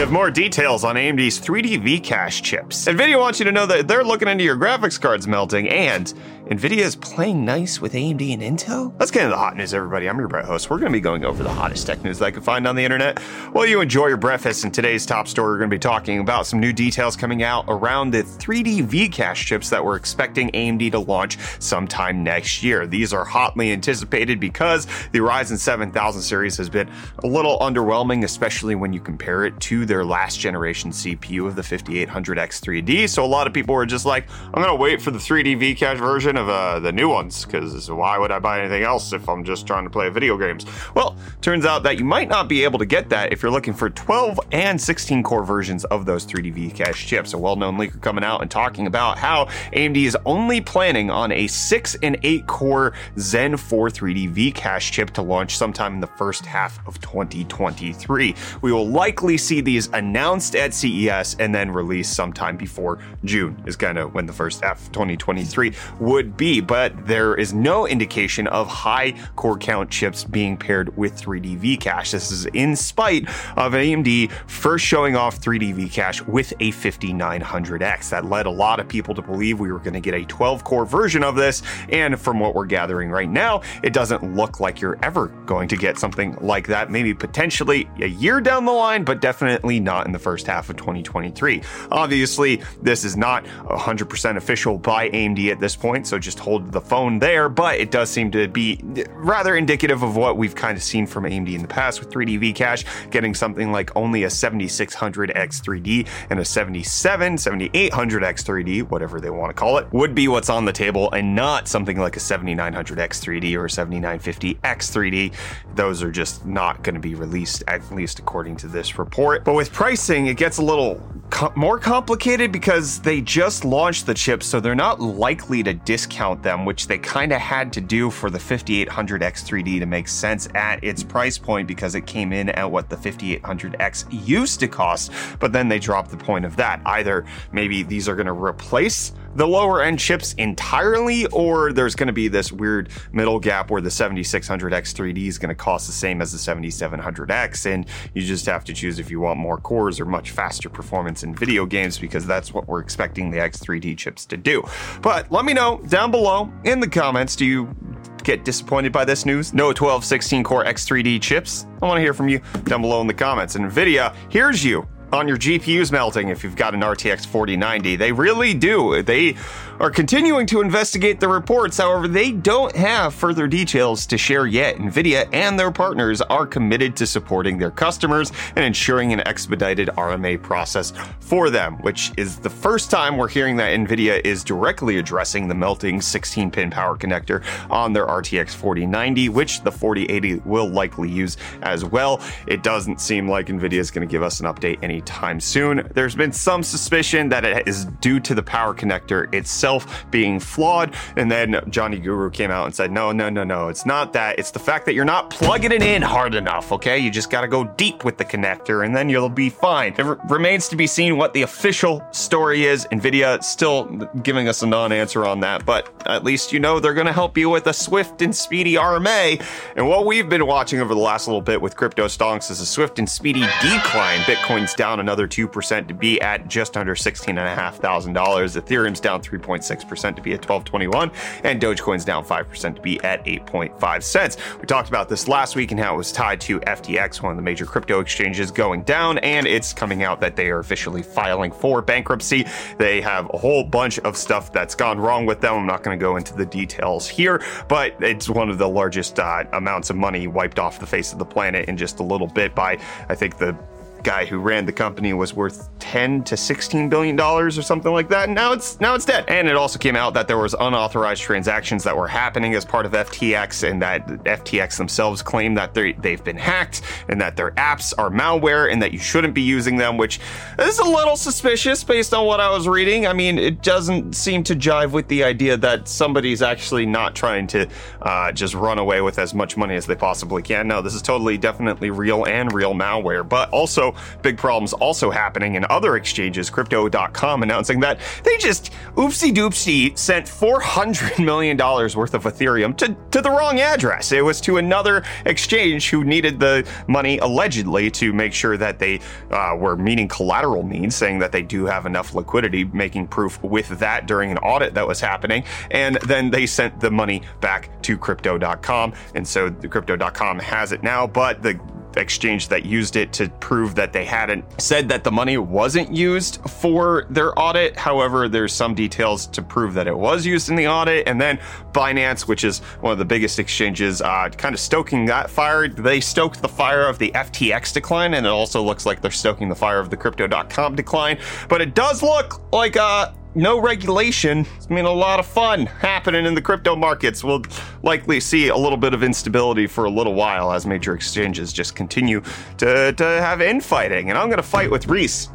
We have more details on AMD's 3D V-Cache chips. NVIDIA wants you to know that they're looking into your graphics cards melting, and NVIDIA is playing nice with AMD and Intel? Let's get into the hot news, everybody. I'm your Brett host. We're going to be going over the hottest tech news that I can find on the internet. While you enjoy your breakfast, in today's top story, we're going to be talking about some new details coming out around the 3D V-Cache chips that we're expecting AMD to launch sometime next year. These are hotly anticipated because the Ryzen 7000 series has been a little underwhelming, especially when you compare it to their last generation CPU of the 5800X3D. So a lot of people were just like, I'm going to wait for the 3D V-Cache version of uh, the new ones because why would I buy anything else if I'm just trying to play video games? Well, turns out that you might not be able to get that if you're looking for 12 and 16 core versions of those 3D V-Cache chips. A well-known leaker coming out and talking about how AMD is only planning on a 6 and 8 core Zen 4 3D V-Cache chip to launch sometime in the first half of 2023. We will likely see these announced at CES and then released sometime before June is kind of when the first half of 2023 would be, but there is no indication of high core count chips being paired with 3D V-Cache. This is in spite of AMD first showing off 3D V-Cache with a 5900X. That led a lot of people to believe we were going to get a 12 core version of this, and from what we're gathering right now, it doesn't look like you're ever going to get something like that. Maybe potentially a year down the line, but definitely not in the first half of 2023. Obviously, this is not 100% official by AMD at this point, so just hold the phone there, but it does seem to be rather indicative of what we've kind of seen from AMD in the past with 3D V-Cache, getting something like only a 7600X3D and a 77, 7800X3D, whatever they want to call it, would be what's on the table and not something like a 7900X3D or a 7950X3D. Those are just not going to be released, at least according to this report. But with pricing, it gets a little co- more complicated because they just launched the chips, so they're not likely to discount them, which they kind of had to do for the 5800X3D to make sense at its price point because it came in at what the 5800X used to cost, but then they dropped the point of that. Either maybe these are going to replace the lower end chips entirely, or there's going to be this weird middle gap where the 7600X3D is going to cost the same as the 7700X, and you just have to choose if you want more cores or much faster performance in video games because that's what we're expecting the X3D chips to do. But let me know down below in the comments do you get disappointed by this news? No 12 16 core X3D chips? I want to hear from you down below in the comments. And NVIDIA, hears you on your GPUs melting if you've got an RTX 4090. They really do. They are continuing to investigate the reports. However, they don't have further details to share yet. NVIDIA and their partners are committed to supporting their customers and ensuring an expedited RMA process for them, which is the first time we're hearing that NVIDIA is directly addressing the melting 16 pin power connector on their RTX 4090, which the 4080 will likely use as well. It doesn't seem like NVIDIA is going to give us an update anytime soon. There's been some suspicion that it is due to the power connector itself being flawed. And then Johnny Guru came out and said, no, no, no, no, it's not that. It's the fact that you're not plugging it in hard enough, okay? You just got to go deep with the connector and then you'll be fine. It r- remains to be seen what the official story is. NVIDIA still giving us a non answer on that, but at least you know they're to help you with a swift and speedy RMA. And what we've been watching over the last little bit with crypto stonks is a swift and speedy decline. Bitcoin's down another 2% to be at just under $16,500. Ethereum's down 3.6% to be at 1221, and Dogecoin's down 5% to be at 8.5 cents. We talked about this last week and how it was tied to FTX, one of the major crypto exchanges, going down, and it's coming out that they are officially filing for bankruptcy. They have a whole bunch of stuff that's gone wrong with them. I'm not going to go into the details here, but it's one of the largest uh, amounts of money wiped off the face of the planet in just a little bit by, I think, the guy who ran the company was worth 10 to 16 billion dollars or something like that. And now it's now it's dead. And it also came out that there was unauthorized transactions that were happening as part of FTX and that FTX themselves claim that they they've been hacked and that their apps are malware and that you shouldn't be using them, which is a little suspicious based on what I was reading. I mean, it doesn't seem to jive with the idea that somebody's actually not trying to uh, just run away with as much money as they possibly can. No, this is totally definitely real and real malware, but also Big problems also happening in other exchanges. Crypto.com announcing that they just oopsie doopsie sent $400 million worth of Ethereum to, to the wrong address. It was to another exchange who needed the money allegedly to make sure that they uh, were meeting collateral needs, saying that they do have enough liquidity, making proof with that during an audit that was happening. And then they sent the money back to crypto.com. And so the crypto.com has it now, but the exchange that used it to prove that they hadn't said that the money wasn't used for their audit. However, there's some details to prove that it was used in the audit. And then Binance, which is one of the biggest exchanges, uh, kind of stoking that fire. They stoked the fire of the FTX decline, and it also looks like they're stoking the fire of the crypto.com decline. But it does look like uh, no regulation. It's been a lot of fun happening in the crypto markets. We'll likely see a little bit of instability for a little while as major exchanges just continue to, to have infighting. And I'm going to fight with Reese.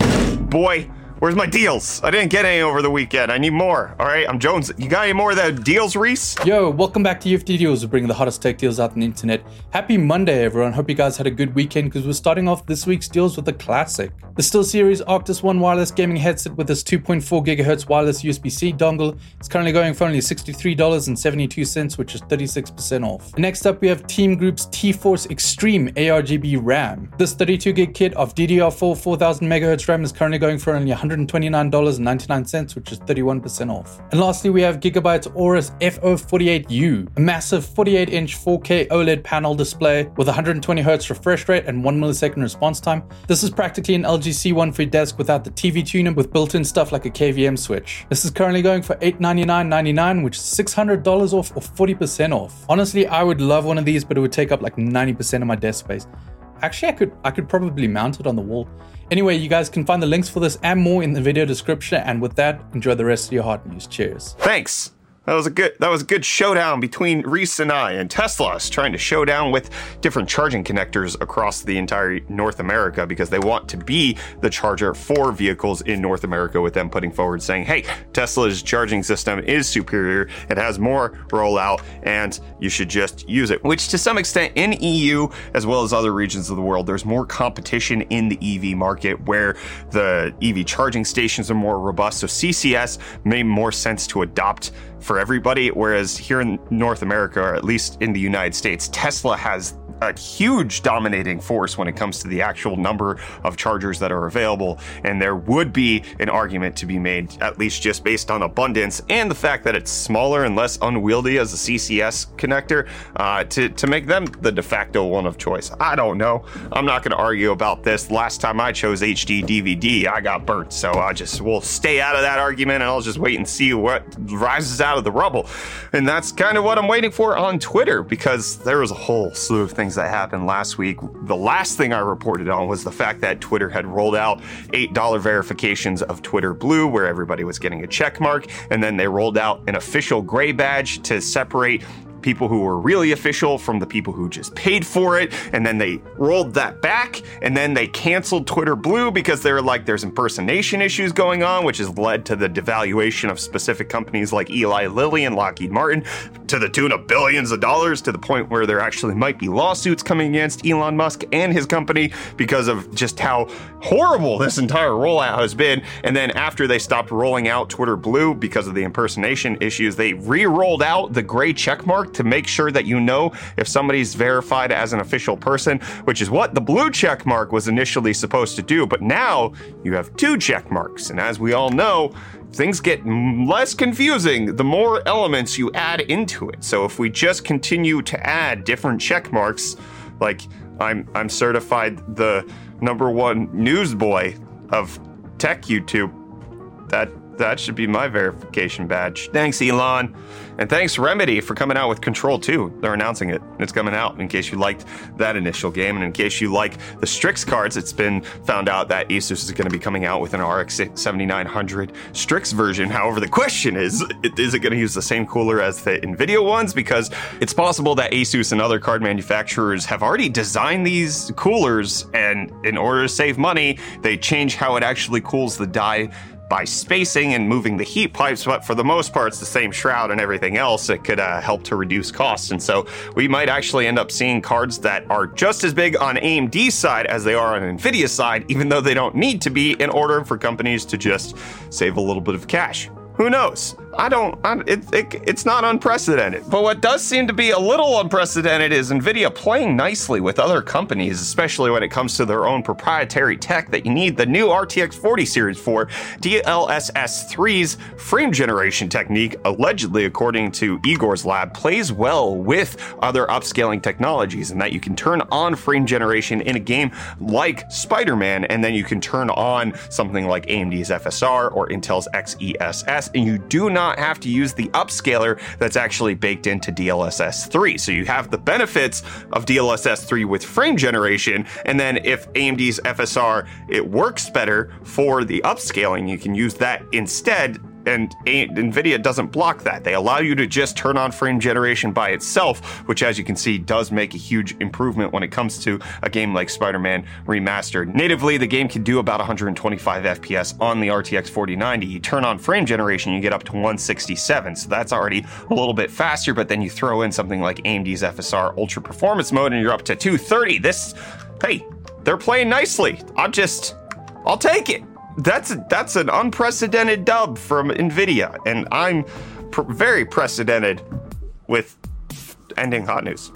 Boy, Where's my deals? I didn't get any over the weekend. I need more. All right, I'm Jones. You got any more of the deals, Reese? Yo, welcome back to UFD Deals. We're bringing the hottest tech deals out on the internet. Happy Monday, everyone. Hope you guys had a good weekend because we're starting off this week's deals with a classic. The SteelSeries Arctis One wireless gaming headset with this 2.4 gigahertz wireless USB-C dongle is currently going for only $63.72, which is 36% off. Next up, we have Team Group's T-Force Extreme ARGB RAM. This 32 gig kit of DDR4 4000 megahertz RAM is currently going for only $129.99, which is 31% off. And lastly, we have Gigabyte's Aorus FO48U, a massive 48 inch 4K OLED panel display with 120 Hz refresh rate and 1 millisecond response time. This is practically an LG C1 for your desk without the TV tuner with built in stuff like a KVM switch. This is currently going for $899.99, which is $600 off or 40% off. Honestly, I would love one of these, but it would take up like 90% of my desk space. Actually, I could I could probably mount it on the wall. Anyway, you guys can find the links for this and more in the video description. And with that, enjoy the rest of your hot news. Cheers. Thanks. That was a good that was a good showdown between Reese and I and Tesla's trying to show down with different charging connectors across the entire North America because they want to be the charger for vehicles in North America with them putting forward saying, "Hey, Tesla's charging system is superior. It has more rollout and you should just use it." Which to some extent in EU as well as other regions of the world, there's more competition in the EV market where the EV charging stations are more robust. So CCS made more sense to adopt for everybody. Whereas here in North America, or at least in the United States, Tesla has a huge dominating force when it comes to the actual number of chargers that are available. And there would be an argument to be made, at least just based on abundance and the fact that it's smaller and less unwieldy as a CCS connector, uh, to, to make them the de facto one of choice. I don't know. I'm not going to argue about this. Last time I chose HD DVD, I got burnt. So I just will stay out of that argument and I'll just wait and see what rises out of the rubble. And that's kind of what I'm waiting for on Twitter because there was a whole slew of things things that happened last week. The last thing I reported on was the fact that Twitter had rolled out $8 verifications of Twitter Blue, where everybody was getting a check mark, and then they rolled out an official gray badge to separate people who were really official from the people who just paid for it. And then they rolled that back and then they canceled Twitter Blue because they were like, there's impersonation issues going on, which has led to the devaluation of specific companies like Eli Lilly and Lockheed Martin to the tune of billions of dollars to the point where there actually might be lawsuits coming against Elon Musk and his company because of just how horrible this entire rollout has been. And then after they stopped rolling out Twitter Blue because of the impersonation issues, they re rolled out the gray checkmark to make sure that you know if somebody's verified as an official person, which is what the blue check mark was initially supposed to do. But now you have two check marks. And as we all know, things get less confusing the more elements you add into it. So if we just continue to add different check marks, like I'm I'm certified the number one newsboy of tech YouTube, that that should be my verification badge. Thanks, Elon. And thanks, Remedy, for coming out with Control 2. They're announcing it. It's coming out in case you liked that initial game. And in case you like the Strix cards, it's been found out that Asus is going to be coming out with an RX 7900 Strix version. However, the question is is it going to use the same cooler as the NVIDIA ones? Because it's possible that Asus and other card manufacturers have already designed these coolers, and in order to save money, they change how it actually cools the die by spacing and moving the heat pipes, but for the most part, it's the same shroud and everything else. It could uh, help to reduce costs. And so we might actually end up seeing cards that are just as big on AMD's side as they are on NVIDIA's side, even though they don't need to be in order for companies to just save a little bit of cash. Who knows? I don't. I, it, it, it's not unprecedented. But what does seem to be a little unprecedented is Nvidia playing nicely with other companies, especially when it comes to their own proprietary tech that you need the new RTX 40 series for. DLSS 3's frame generation technique, allegedly according to Igor's lab, plays well with other upscaling technologies, and that you can turn on frame generation in a game like Spider-Man, and then you can turn on something like AMD's FSR or Intel's XESS, and you do not not have to use the upscaler that's actually baked into DLSS 3. So you have the benefits of DLSS 3 with frame generation, and then if AMD's FSR it works better for the upscaling, you can use that instead and NVIDIA doesn't block that. They allow you to just turn on frame generation by itself, which, as you can see, does make a huge improvement when it comes to a game like Spider Man Remastered. Natively, the game can do about 125 FPS on the RTX 4090. You turn on frame generation, you get up to 167, so that's already a little bit faster, but then you throw in something like AMD's FSR Ultra Performance Mode, and you're up to 230. This, hey, they're playing nicely. I'm just, I'll take it that's that's an unprecedented dub from Nvidia, and I'm pr- very precedented with ending hot news.